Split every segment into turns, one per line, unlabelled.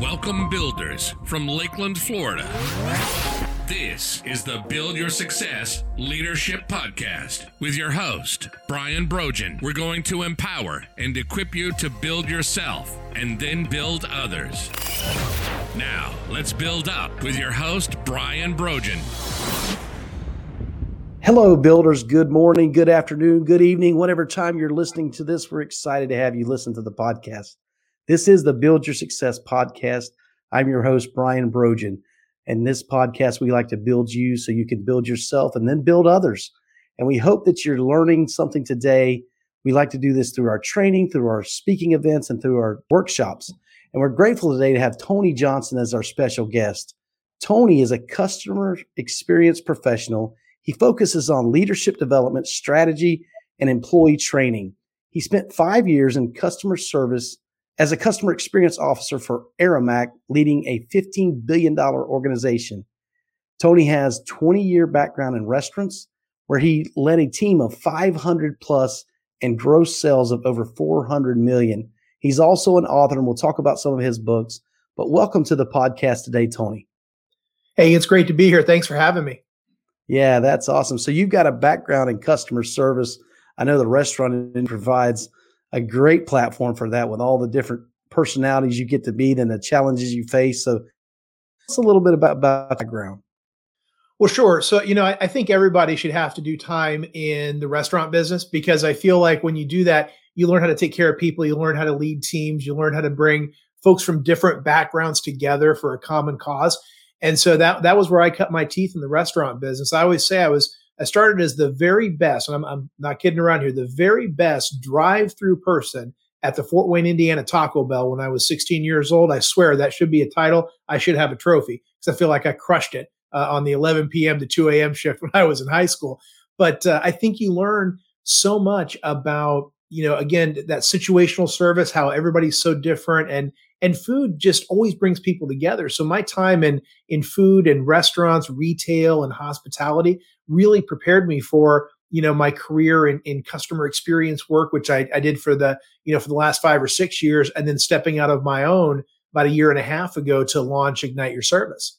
Welcome, builders from Lakeland, Florida. This is the Build Your Success Leadership Podcast with your host, Brian Brogan. We're going to empower and equip you to build yourself and then build others. Now, let's build up with your host, Brian Brogan.
Hello, builders. Good morning, good afternoon, good evening, whatever time you're listening to this. We're excited to have you listen to the podcast. This is the Build Your Success podcast. I'm your host, Brian Brogan. And this podcast, we like to build you so you can build yourself and then build others. And we hope that you're learning something today. We like to do this through our training, through our speaking events, and through our workshops. And we're grateful today to have Tony Johnson as our special guest. Tony is a customer experience professional. He focuses on leadership development, strategy, and employee training. He spent five years in customer service as a customer experience officer for Aramark, leading a $15 billion organization. Tony has 20 year background in restaurants where he led a team of 500 plus and gross sales of over 400 million. He's also an author and we'll talk about some of his books. But welcome to the podcast today, Tony.
Hey, it's great to be here. Thanks for having me.
Yeah, that's awesome. So you've got a background in customer service. I know the restaurant provides a great platform for that with all the different personalities you get to meet and the challenges you face. So it's a little bit about, background.
Well, sure. So, you know, I, I, think everybody should have to do time in the restaurant business because I feel like when you do that, you learn how to take care of people, you learn how to lead teams, you learn how to bring folks from different backgrounds together for a common cause. And so that that was where I cut my teeth in the restaurant business. I always say I was I started as the very best, and I'm, I'm not kidding around here, the very best drive through person at the Fort Wayne, Indiana Taco Bell when I was 16 years old. I swear that should be a title. I should have a trophy because I feel like I crushed it uh, on the 11 p.m. to 2 a.m. shift when I was in high school. But uh, I think you learn so much about, you know, again, that situational service, how everybody's so different and and food just always brings people together. So my time in in food and restaurants, retail and hospitality really prepared me for you know my career in, in customer experience work, which I, I did for the you know for the last five or six years, and then stepping out of my own about a year and a half ago to launch Ignite Your Service.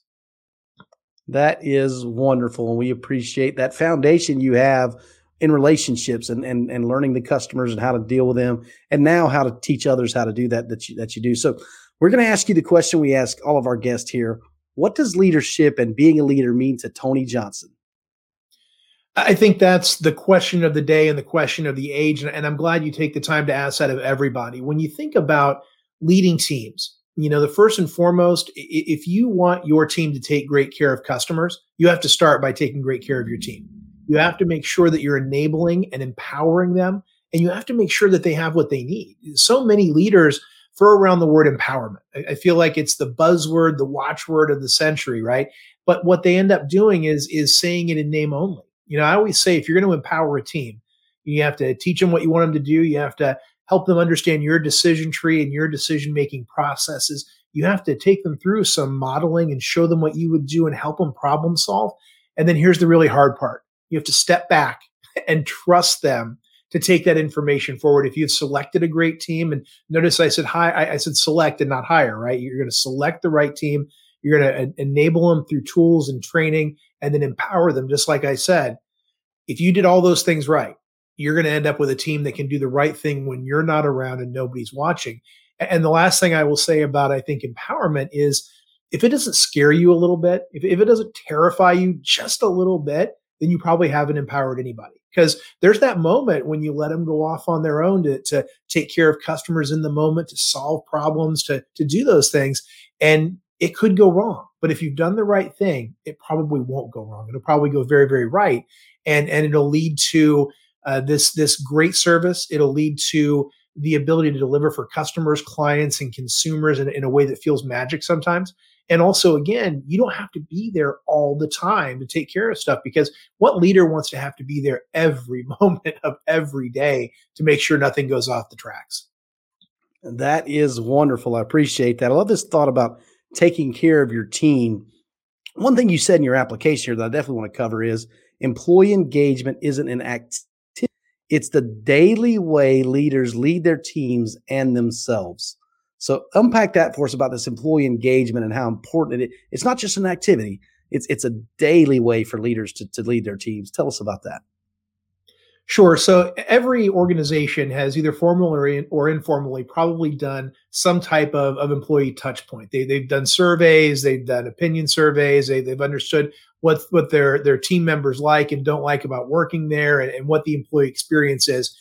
That is wonderful, and we appreciate that foundation you have in relationships and, and and learning the customers and how to deal with them and now how to teach others how to do that that you, that you do. So we're going to ask you the question we ask all of our guests here. What does leadership and being a leader mean to tony johnson
I think that's the question of the day and the question of the age. And, and, I'm glad you take the time to ask that of everybody. When you think about leading teams, you know, the first and foremost, if you want your team to take great care of customers, you have to start by taking great care of your team. You have to make sure that you're enabling and empowering them, and you have to make sure that they have what they need. So many leaders throw around the word empowerment. I feel like it's the buzzword, the watchword of the century, right? But what they end up doing is is saying it in name only. You know, I always say if you're going to empower a team, you have to teach them what you want them to do. You have to help them understand your decision tree and your decision making processes. You have to take them through some modeling and show them what you would do and help them problem solve. And then here's the really hard part you have to step back and trust them to take that information forward. If you've selected a great team, and notice I said hi, I, said select and not hire, right? You're going to select the right team. You're going to enable them through tools and training and then empower them. Just like I said, if you did all those things right, you're going to end up with a team that can do the right thing when you're not around and nobody's watching. And the last thing I will say about, I think, empowerment is if it doesn't scare you a little bit, if, if it doesn't terrify you just a little bit, then you probably haven't empowered anybody. Because there's that moment when you let them go off on their own to, to take care of customers in the moment, to solve problems, to, to do those things. And it could go wrong. But if you've done the right thing, it probably won't go wrong. It'll probably go very, very right. And, and it'll lead to uh, this, this great service. It'll lead to the ability to deliver for customers, clients, and consumers in, in a way that feels magic sometimes. And also, again, you don't have to be there all the time to take care of stuff because what leader wants to have to be there every moment of every day to make sure nothing goes off the tracks?
That is wonderful. I appreciate that. I love this thought about taking care of your team. One thing you said in your application here that I definitely want to cover is employee engagement isn't an activity. It's the daily way leaders lead their teams and themselves. So unpack that for us about this employee engagement and how important it is. It's not just an activity; it's it's a daily way for leaders to to lead their teams. Tell us about that.
Sure. So every organization has either formally or, or informally probably done some type of, of employee touch point. They, they've done surveys, they've done opinion surveys, they, they've understood what, what their, their team members like and don't like about working there and, and what the employee experience is.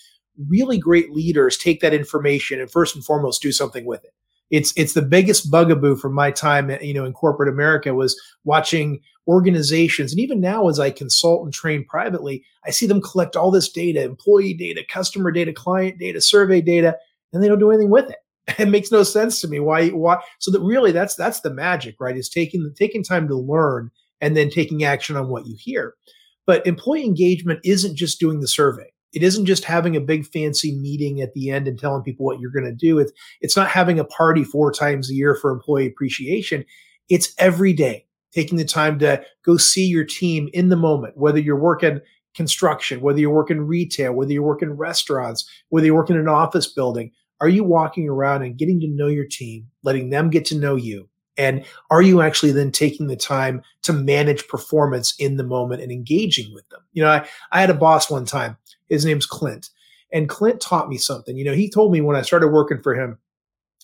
Really great leaders take that information and first and foremost do something with it it's it's the biggest bugaboo from my time eh, you know in corporate america was watching organizations. And even now as i consult and train privately i see them collect all this data employee data customer data client data survey data and they don't do anything with it. It makes no sense to me why why so that really that's that's the magic right is taking taking time to learn and then taking action on what you hear. But employee engagement isn't just doing the survey it isn't just having a big fancy meeting at the end and telling people what you're going to do. It's, it's not having a party four times a year for employee appreciation. It's every day taking the time to go see your team in the moment, whether you're working construction, whether you're working retail, whether you're working restaurants, whether you're working in an office building. Are you walking around and getting to know your team, letting them get to know you? And are you actually then taking the time to manage performance in the moment and engaging with them? You know, I, I had a boss one time his name's Clint. And Clint taught me something. You know, he told me when I started working for him,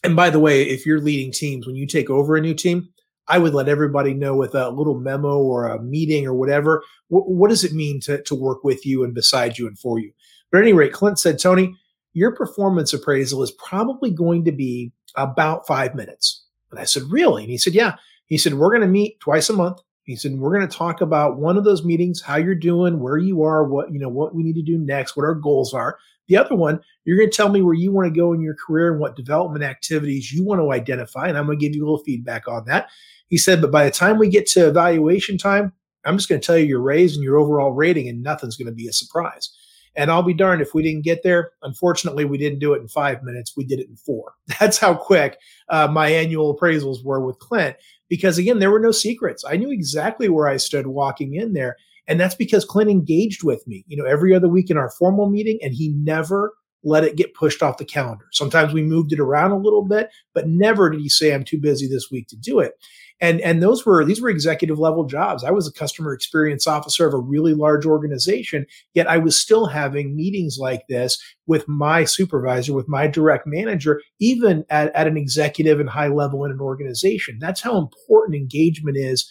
and by the way, if you're leading teams, when you take over a new team, I would let everybody know with a little memo or a meeting or whatever. What, what does it mean to, to work with you and beside you and for you? But at any rate, Clint said, Tony, your performance appraisal is probably going to be about five minutes. And I said, really? And he said, yeah. He said, we're going to meet twice a month. He said, we're going to talk about one of those meetings, how you're doing, where you are, what, you know, what we need to do next, what our goals are. The other one, you're going to tell me where you want to go in your career and what development activities you want to identify. And I'm going to give you a little feedback on that. He said, but by the time we get to evaluation time, I'm just going to tell you your raise and your overall rating, and nothing's going to be a surprise. And I'll be darned if we didn't get there. Unfortunately, we didn't do it in five minutes. We did it in four. That's how quick uh, my annual appraisals were with Clint because again, there were no secrets. I knew exactly where I stood walking in there. And that's because Clint engaged with me, you know, every other week in our formal meeting, and he never let it get pushed off the calendar. Sometimes we moved it around a little bit, but never did he say, I'm too busy this week to do it and and those were these were executive level jobs i was a customer experience officer of a really large organization yet i was still having meetings like this with my supervisor with my direct manager even at, at an executive and high level in an organization that's how important engagement is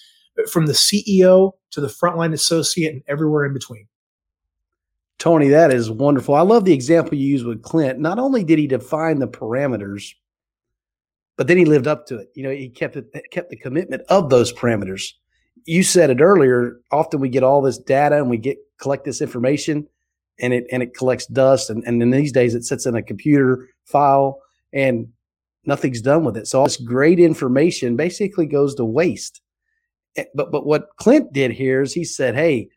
from the ceo to the frontline associate and everywhere in between
Tony, that is wonderful. I love the example you use with Clint. Not only did he define the parameters but then he lived up to it. You know, he kept it, kept the commitment of those parameters. You said it earlier. Often we get all this data and we get collect this information, and it and it collects dust. And and in these days, it sits in a computer file, and nothing's done with it. So all this great information basically goes to waste. Eh, but but what Clint did here is he said, "Hey,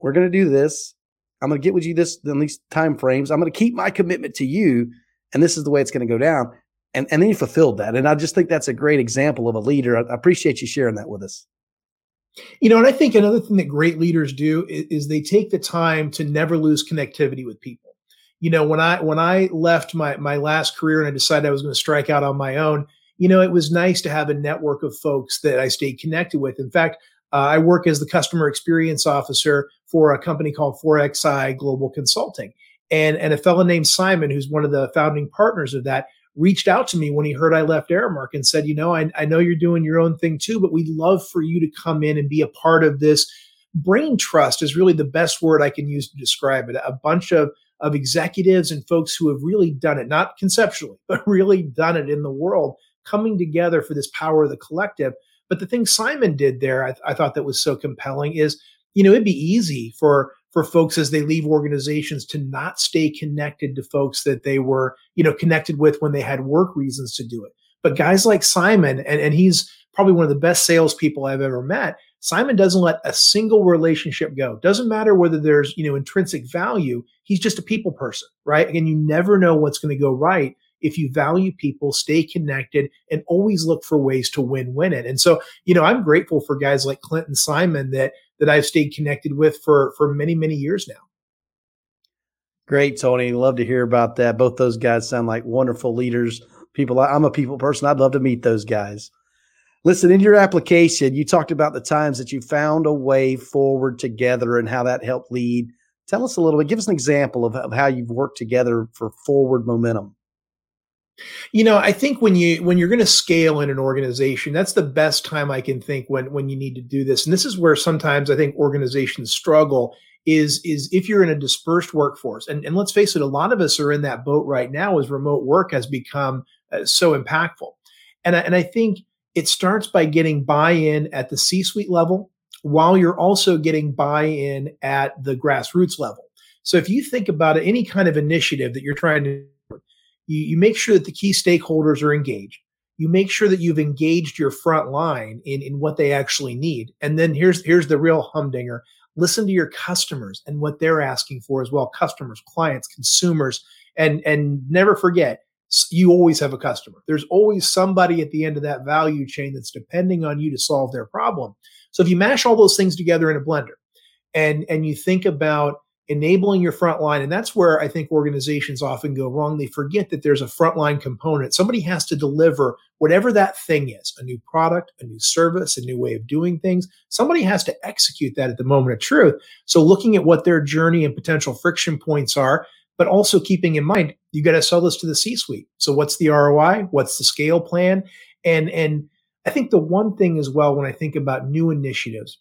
we're going to do this. I'm going to get with you this in these time frames. I'm going to keep my commitment to you, and this is the way it's going to go down." And and then you fulfilled that. And I just think that's a great example of a leader. I, appreciate you sharing that with us.
You know, and I think another thing that great leaders do is, is, they take the time to never lose connectivity with people. You know, when I when I left my my last career and I decided I was going to strike out on my own, you know, it was nice to have a network of folks that I stayed connected with. In fact, uh, I work as the customer experience officer for a company called 4XI Global Consulting. And, and a fellow named Simon, who's one of the founding partners of that, reached out to me when he heard I left Aramark and said, you know, I, I know you're doing your own thing too, but we'd love for you to come in and be a part of this. Brain trust is really the best word I can use to describe it. A bunch of of executives and folks who have really done it, not conceptually, but really done it in the world, coming together for this power of the collective. But the thing Simon did there, I, I thought that was so compelling is, you know, it'd be easy for for folks as they leave organizations to not stay connected to folks that they were, you know, connected with when they had work reasons to do it. But guys like Simon, and, and he's probably one of the best salespeople I've ever met. Simon doesn't let a single relationship go. Doesn't matter whether there's, you know, intrinsic value. He's just a people person, right? And you never know what's going to go right if you value people, stay connected, and always look for ways to win-win it. And so, you know, I'm grateful for guys like Clint and Simon that that I've stayed connected with for for many many years now.
Great, Tony. Love to hear about that. Both those guys sound like wonderful leaders, People, I'm a people person. I'd love to meet those guys. Listen, in your application, you talked about the times that you found a way forward together and how that helped lead. Tell us a little bit. Give us an example of, of how you've worked together for forward momentum.
You know, I think when you when you're going to scale in an organization, that's the best time I can think when when you need to do this. And this is where sometimes I think organizations struggle is is if you're in a dispersed workforce. And and let's face it, a lot of us are in that boat right now as remote work has become uh, so impactful. And I, and I think it starts by getting buy-in at the C-suite level while you're also getting buy-in at the grassroots level. So if you think about any kind of initiative that you're trying to you, you make sure that the key stakeholders are engaged. You make sure that you've engaged your front line in, in what they actually need. And then here's here's the real humdinger. Listen to your customers and what they're asking for as well. Customers, clients, consumers, and and never forget you always have a customer. There's always somebody at the end of that value chain that's depending on you to solve their problem. So if you mash all those things together in a blender and and you think about enabling your frontline. And that's where I think organizations often go wrong. They forget that there's a frontline component. Somebody has to deliver whatever that thing is a new product, a new service, a new way of doing things. Somebody has to execute that at the moment of truth. So looking at what their journey and potential friction points are, but also keeping in mind, you got to sell this to the C suite. So what's the ROI? What's the scale plan? And, and, I think the one thing as well, when I think about new initiatives,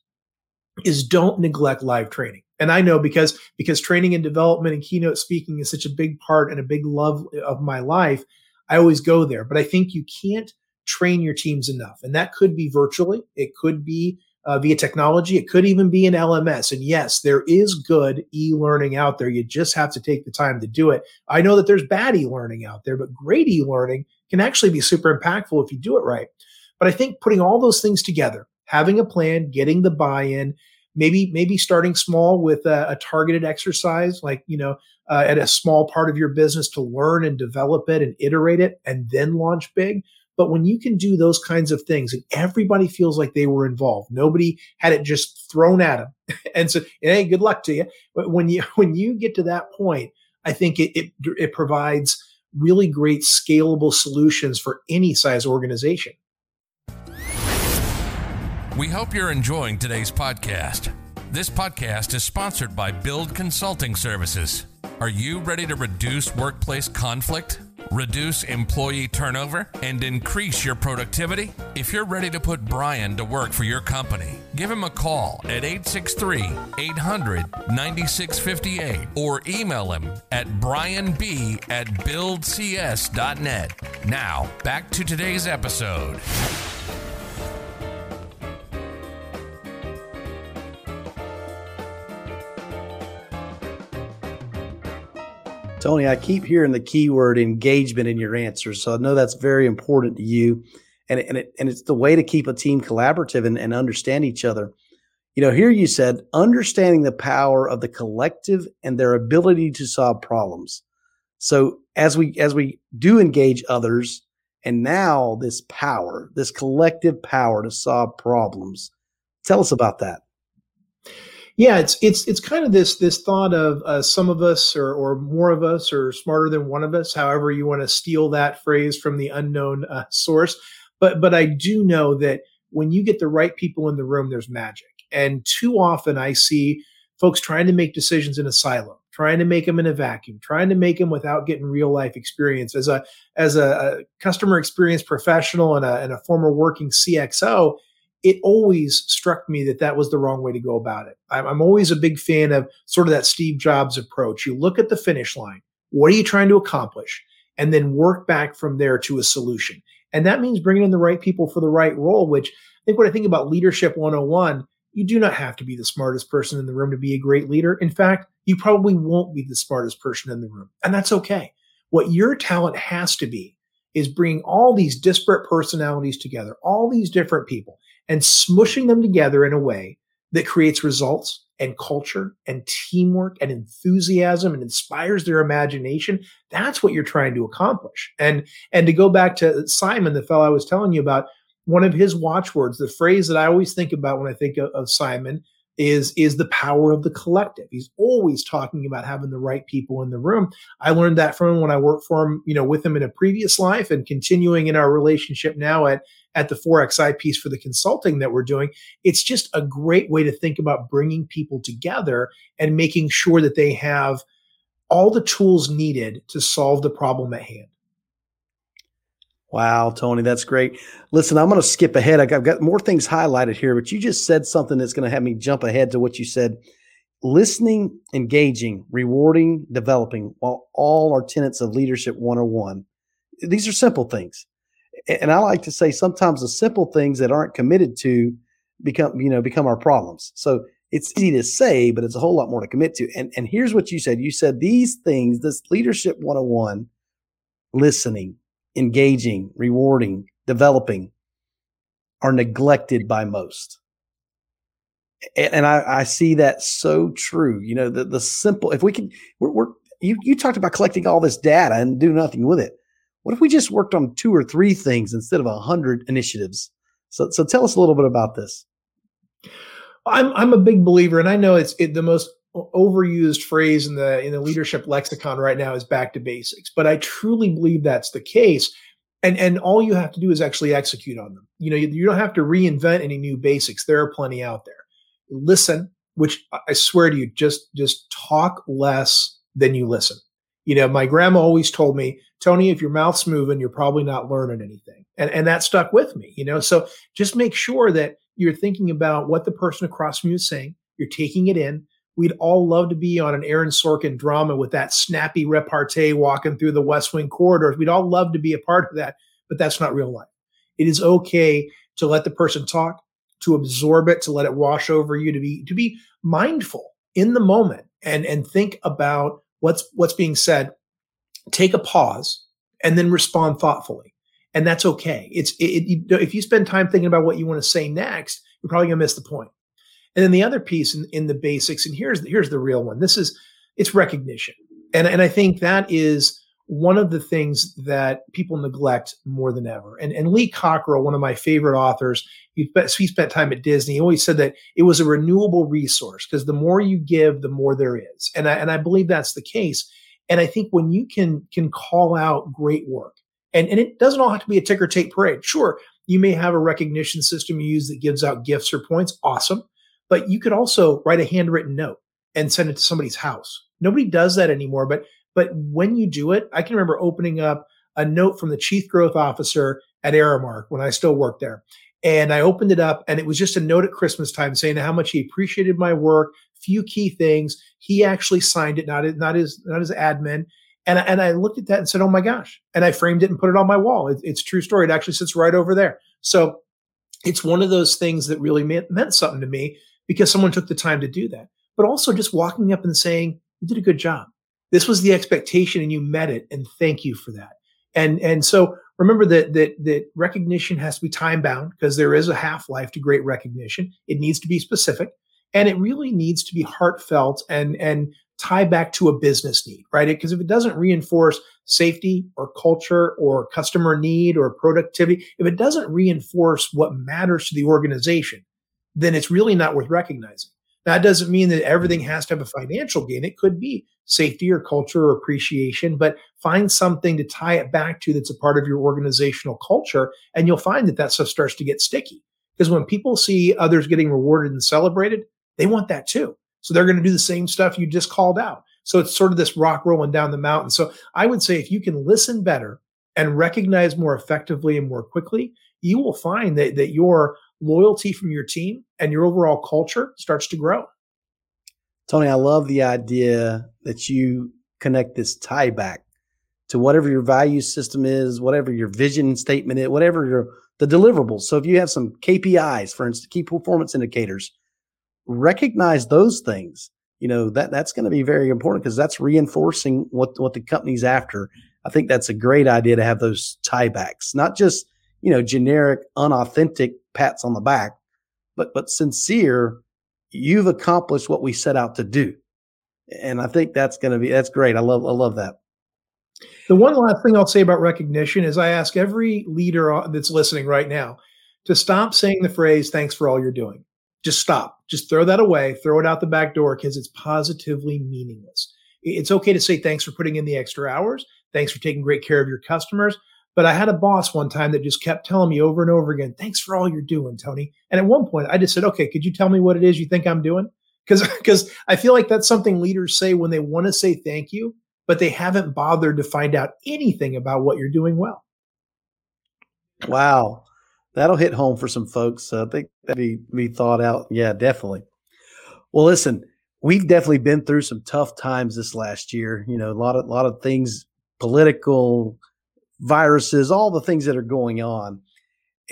is don't neglect live training and I know because because training and development and keynote speaking is such a big part and a big love of my life, I always go there. But I think you can't train your teams enough, and that could be virtually, it could be uh, via technology, it could even be an LMS. And yes, there is good e-learning out there. You just have to take the time to do it. I know that there's bad e-learning out there, but great e-learning can actually be super impactful if you do it right. But I think putting all those things together, having a plan, getting the buy-in, maybe maybe starting small with a, a targeted exercise like you know uh, at a small part of your business to learn and develop it and iterate it and then launch big. But when you can do those kinds of things and everybody feels like they were involved nobody had it just thrown at them and so hey good luck to you but when you when you get to that point i think it, it, it provides really great scalable solutions for any size organization
we hope you're enjoying today's podcast. This podcast is sponsored by Build Consulting Services. Are you ready to reduce workplace conflict? reduce employee turnover, and increase your productivity? If you're ready to put Brian to work for your company, give him a call at 863 800 9658 or email him at brianb at buildcs.net. Now, back to today's episode.
Tony, I keep hearing the keyword engagement in your answers. So I know that's very important to you. And, and, it, and it's the way to keep a team collaborative and, and understand each other. You know, here you said understanding the power of the collective and their ability to solve problems. So as we as we do engage others, and now this power, this collective power to solve problems. Tell us about that.
Yeah, it's it's it's kind of this this thought of uh, some of us or or more of us or smarter than one of us, however you want to steal that phrase from the unknown uh, source. But but I do know that when you get the right people in the room, there's magic. And too often I see folks trying to make decisions in a silo, trying to make them in a vacuum, trying to make them without getting real life experience. As a as a, a customer experience professional and a, and a former working CXO, it always struck me that that was the wrong way to go about it. I'm, always a big fan of sort of that Steve Jobs approach. You look at the finish line. What are you trying to accomplish? And then work back from there to a solution. And that means bringing in the right people for the right role, which I think when I think about leadership 101, you do not have to be the smartest person in the room to be a great leader. In fact, you probably won't be the smartest person in the room. And that's okay. What your talent has to be is bringing all these disparate personalities together, all these different people and smushing them together in a way that creates results and culture and teamwork and enthusiasm and inspires their imagination that's what you're trying to accomplish and and to go back to simon the fellow i was telling you about one of his watchwords the phrase that i always think about when i think of, of simon is is the power of the collective. He's always talking about having the right people in the room. I learned that from him when I worked for him, you know, with him in a previous life and continuing in our relationship now at at the 4XI piece for the consulting that we're doing. It's just a great way to think about bringing people together and making sure that they have all the tools needed to solve the problem at hand.
Wow, Tony, that's great. Listen, I'm going to skip ahead. I've got more things highlighted here, but you just said something that's going to have me jump ahead to what you said. Listening, engaging, rewarding, developing, while all are tenets of leadership 101. These are simple things. And I like to say sometimes the simple things that aren't committed to become, you know, become our problems. So it's easy to say, but it's a whole lot more to commit to. And and here's what you said. You said these things, this leadership 101, listening, engaging, rewarding, developing, are neglected by most. And, and I, I, see that so true. You know, the, the simple, if we can, we're, we're, you, you talked about collecting all this data and do nothing with it. What if we just worked on two or three things instead of a hundred initiatives? So, so tell us a little bit about this.
I'm, I'm a big believer, and I know it's it, the most overused phrase in the in the leadership lexicon right now is back to basics but i truly believe that's the case and and all you have to do is actually execute on them you know you, you don't have to reinvent any new basics there are plenty out there listen which i swear to you just just talk less than you listen you know my grandma always told me tony if your mouth's moving you're probably not learning anything and and that stuck with me you know so just make sure that you're thinking about what the person across from you is saying you're taking it in We'd all love to be on an Aaron Sorkin drama with that snappy repartee walking through the West Wing corridors. We'd all love to be a part of that, but that's not real life. It is okay to let the person talk, to absorb it, to let it wash over you, to be to be mindful in the moment and and think about what's what's being said. Take a pause and then respond thoughtfully, and that's okay. It's it, it, if you spend time thinking about what you want to say next, you're probably gonna miss the point. And then the other piece in, in the basics, and here's here's the real one. This is it's recognition, and and I think that is one of the things that people neglect more than ever. And and Lee Cockrell, one of my favorite authors, he, he spent time at Disney. He always said that it was a renewable resource because the more you give, the more there is. And I and I believe that's the case. And I think when you can can call out great work, and, and it doesn't all have to be a ticker tape parade. Sure, you may have a recognition system you use that gives out gifts or points. Awesome. But you could also write a handwritten note and send it to somebody's house. Nobody does that anymore, but but when you do it, I can remember opening up a note from the chief growth officer at Aramark when I still worked there. And I opened it up and it was just a note at Christmas time saying how much he appreciated my work, few key things. He actually signed it, not, not his not his admin. And, and I looked at that and said, oh my gosh. And I framed it and put it on my wall. It, it's true story. It actually sits right over there. So it's one of those things that really meant, meant something to me because someone took the time to do that. But also just walking up and saying, you did a good job. This was the expectation and you met it. And thank you for that. And, and so remember that, that, that recognition has to be time bound because there is a half life to great recognition. It needs to be specific and it really needs to be heartfelt and, and tie back to a business need, right? Because if it doesn't reinforce safety or culture or customer need or productivity, if it doesn't reinforce what matters to the organization, then it's really not worth recognizing. That doesn't mean that everything has to have a financial gain. It could be safety or culture or appreciation, but find something to tie it back to that's a part of your organizational culture. And you'll find that that stuff starts to get sticky. Because when people see others getting rewarded and celebrated, they want that too. So they're going to do the same stuff you just called out. So it's sort of this rock rolling down the mountain. So I would say if you can listen better and recognize more effectively and more quickly, you will find that, that your loyalty from your team and your overall culture starts to grow.
Tony, I love the idea that you connect this tie back to whatever your value system is, whatever your vision statement is, whatever your the deliverables. So if you have some KPIs, for instance, key performance indicators, recognize those things. You know, that that's going to be very important because that's reinforcing what what the company's after. I think that's a great idea to have those tiebacks, not just you know, generic, unauthentic pats on the back, but but sincere. You've accomplished what we set out to do, and I think that's going to be that's great. I love I love that.
The one last thing I'll say about recognition is I ask every leader uh, that's listening right now to stop saying the phrase "Thanks for all you're doing." Just stop. Just throw that away, throw it out the back door because it's positively meaningless. It's okay to say thanks for putting in the extra hours. Thanks for taking great care of your customers. But I had a boss one time that just kept telling me over and over again, thanks for all you're doing, Tony. And at one point I just said, okay, could you tell me what it is you think I'm doing? Because because I feel like that's something leaders say when they want to say thank you, but they haven't bothered to find out anything about what you're doing well.
Wow. That'll hit home for some folks. So I think that be be thought out. Yeah, definitely. Well, listen, we've definitely been through some tough times this last year. You know, a lot of lot of things, political, viruses, all the things that are going on.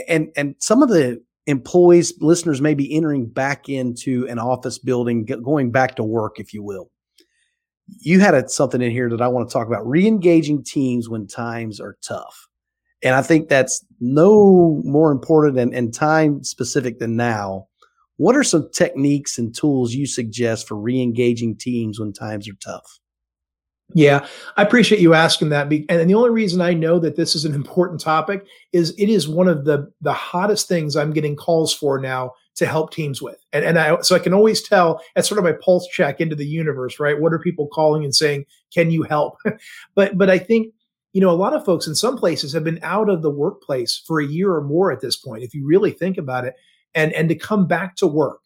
And and some of the employees, listeners may be entering back into an office building, going back to work, if you will. You had a, something in here that I want to talk about re-engaging teams when times are tough. And I think that's no more important and, and time specific than now. What are some techniques and tools you suggest for re-engaging teams when times are tough?
Yeah, I appreciate you asking that. And the only reason I know that this is an important topic is it is one of the the hottest things I'm getting calls for now to help teams with. And and I so I can always tell that's sort of my pulse check into the universe, right? What are people calling and saying, "Can you help?" but but I think you know a lot of folks in some places have been out of the workplace for a year or more at this point if you really think about it and and to come back to work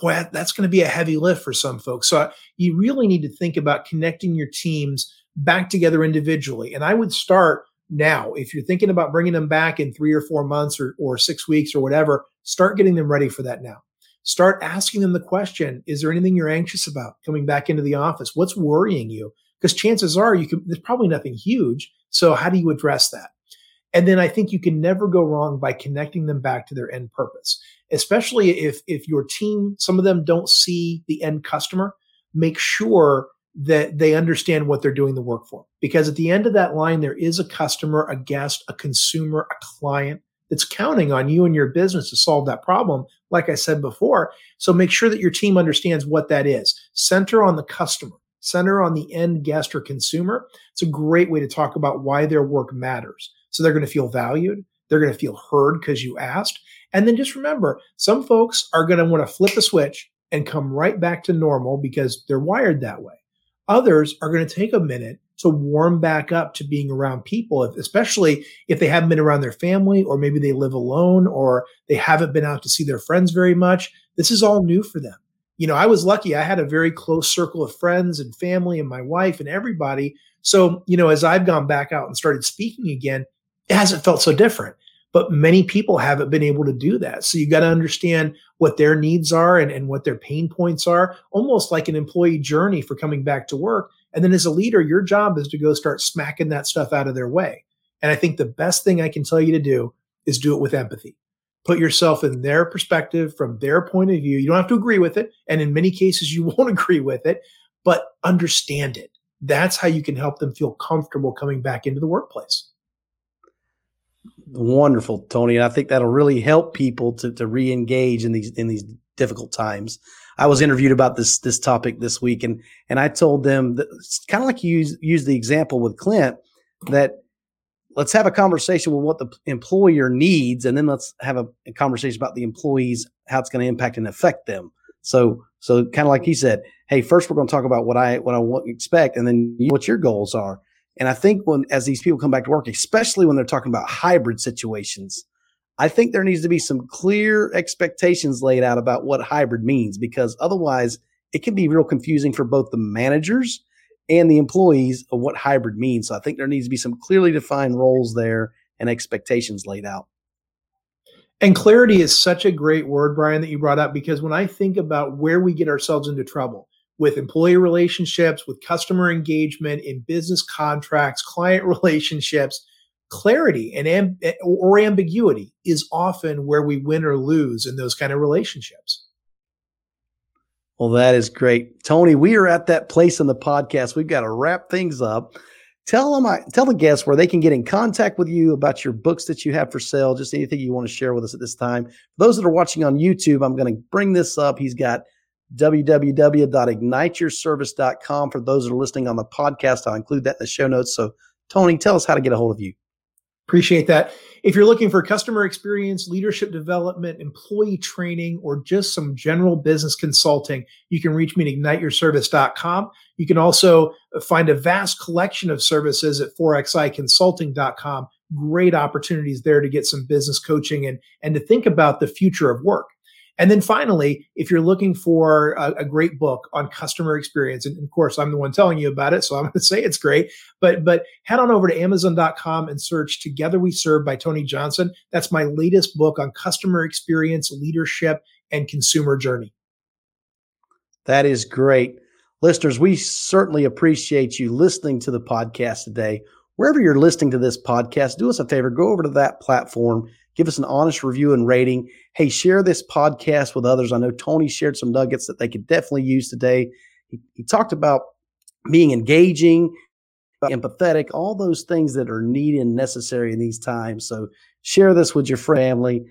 boy, that's going to be a heavy lift for some folks. So you really need to think about connecting your teams back together individually. And I would start now. If you're thinking about bringing them back in three or four months or, or six weeks or whatever, start getting them ready for that now. Start asking them the question Is there anything you're anxious about coming back into the office? What's worrying you? Because chances are you can, there's probably nothing huge. So how do you address that? And then I think you can never go wrong by connecting them back to their end purpose especially if if your team some of them don't see the end customer make sure that they understand what they're doing the work for because at the end of that line there is a customer a guest a consumer a client that's counting on you and your business to solve that problem like i said before so make sure that your team understands what that is center on the customer center on the end guest or consumer it's a great way to talk about why their work matters so they're going to feel valued they're going to feel heard because you asked and then just remember, some folks are going to want to flip a switch and come right back to normal because they're wired that way. Others are going to take a minute to warm back up to being around people, especially if they haven't been around their family or maybe they live alone or they haven't been out to see their friends very much. This is all new for them. You know, I was lucky. I had a very close circle of friends and family and my wife and everybody. So, you know, as I've gone back out and started speaking again, it hasn't felt so different but many people haven't been able to do that. So you got to understand what their needs are and, and what their pain points are, almost like an employee journey for coming back to work. And then as a leader, your job is to go start smacking that stuff out of their way. And I think the best thing I can tell you to do is do it with empathy. Put yourself in their perspective from their point of view. You don't have to agree with it. And in many cases, you won't agree with it, but understand it. That's how you can help them feel comfortable coming back into the workplace.
Wonderful, Tony. And I think that'll really help people to, to re-engage in these in these difficult times. I was interviewed about this this topic this week, and and I told them that it's kind of like you use use the example with Clint that let's have a conversation with what the employer needs, and then let's have a, a conversation about the employees, how it's going to impact and affect them. So so kind of like he said, hey, first we're going to talk about what I what I want expect, and then what your goals are. And I think when, as these people come back to work, especially when they're talking about hybrid situations, I think there needs to be some clear expectations laid out about what hybrid means because otherwise it can be real confusing for both the managers and the employees of what hybrid means. So I think there needs to be some clearly defined roles there and expectations laid out.
And clarity is such a great word, Brian, that you brought up because when I think about where we get ourselves into trouble, with employee relationships, with customer engagement, in business contracts, client relationships, clarity and amb- or ambiguity is often where we win or lose in those kind of relationships.
Well, that is great, Tony. We are at that place in the podcast. We've got to wrap things up. Tell them, I, tell the guests where they can get in contact with you about your books that you have for sale. Just anything you want to share with us at this time. For those that are watching on YouTube, I'm going to bring this up. He's got www.igniteyourservice.com. For those that are listening on the podcast, I'll include that in the show notes. So, Tony, tell us how to get a hold of you.
Appreciate that. If you're looking for customer experience, leadership development, employee training, or just some general business consulting, you can reach me at igniteyourservice.com. You can also find a vast collection of services at 4xiconsulting.com. Great opportunities there to get some business coaching and, and to think about the future of work. And then finally, if you're looking for a, a, great book on customer experience, and of course I'm the one telling you about it, so I'm going to say it's great. But but head on over to Amazon.com and search "Together We Serve" by Tony Johnson. That's my latest book on customer experience, leadership, and consumer journey.
That is great, listeners. We certainly appreciate you listening to the podcast today. Wherever you're listening to this podcast, do us a favor, go over to that platform give us an honest review and rating. Hey, share this podcast with others. I know Tony shared some nuggets that they could definitely use today. He, he talked about being engaging, empathetic, all those things that are needed and necessary in these times. So share this with your family.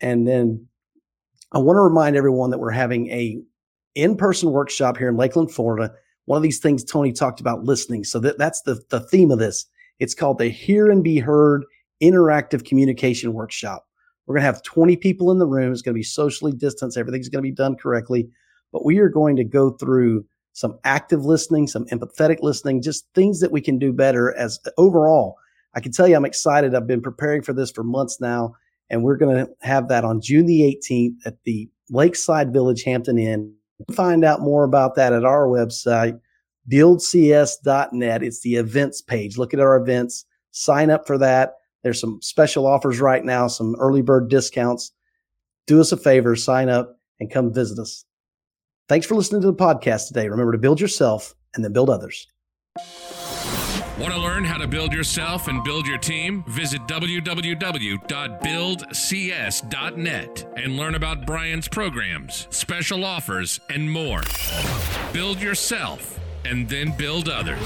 And then I want to remind everyone that we're having a in-person workshop here in Lakeland, Florida. One of these things Tony talked about listening. So that, that's the, the theme of this. It's called the Hear and Be Heard interactive communication workshop. We're going to have 20 people in the room. It's going to be socially distanced. Everything's going to be done correctly. But we are going to go through some active listening, some empathetic listening, just things that we can do better as overall. I can tell you I'm excited. I've been preparing for this for months now, and we're going to have that on June the 18th at the Lakeside Village Hampton Inn. Find out more about that at our website, buildcs.net. It's the events page. Look at our events, sign up for that. There's some special offers right now, some early bird discounts. Do us a favor, sign up and come visit us. Thanks for listening to the podcast today. Remember to build yourself and then build others.
Want to learn how to build yourself and build your team? Visit www.buildcs.net and learn about Brian's programs, special offers, and more. Build yourself and then build others.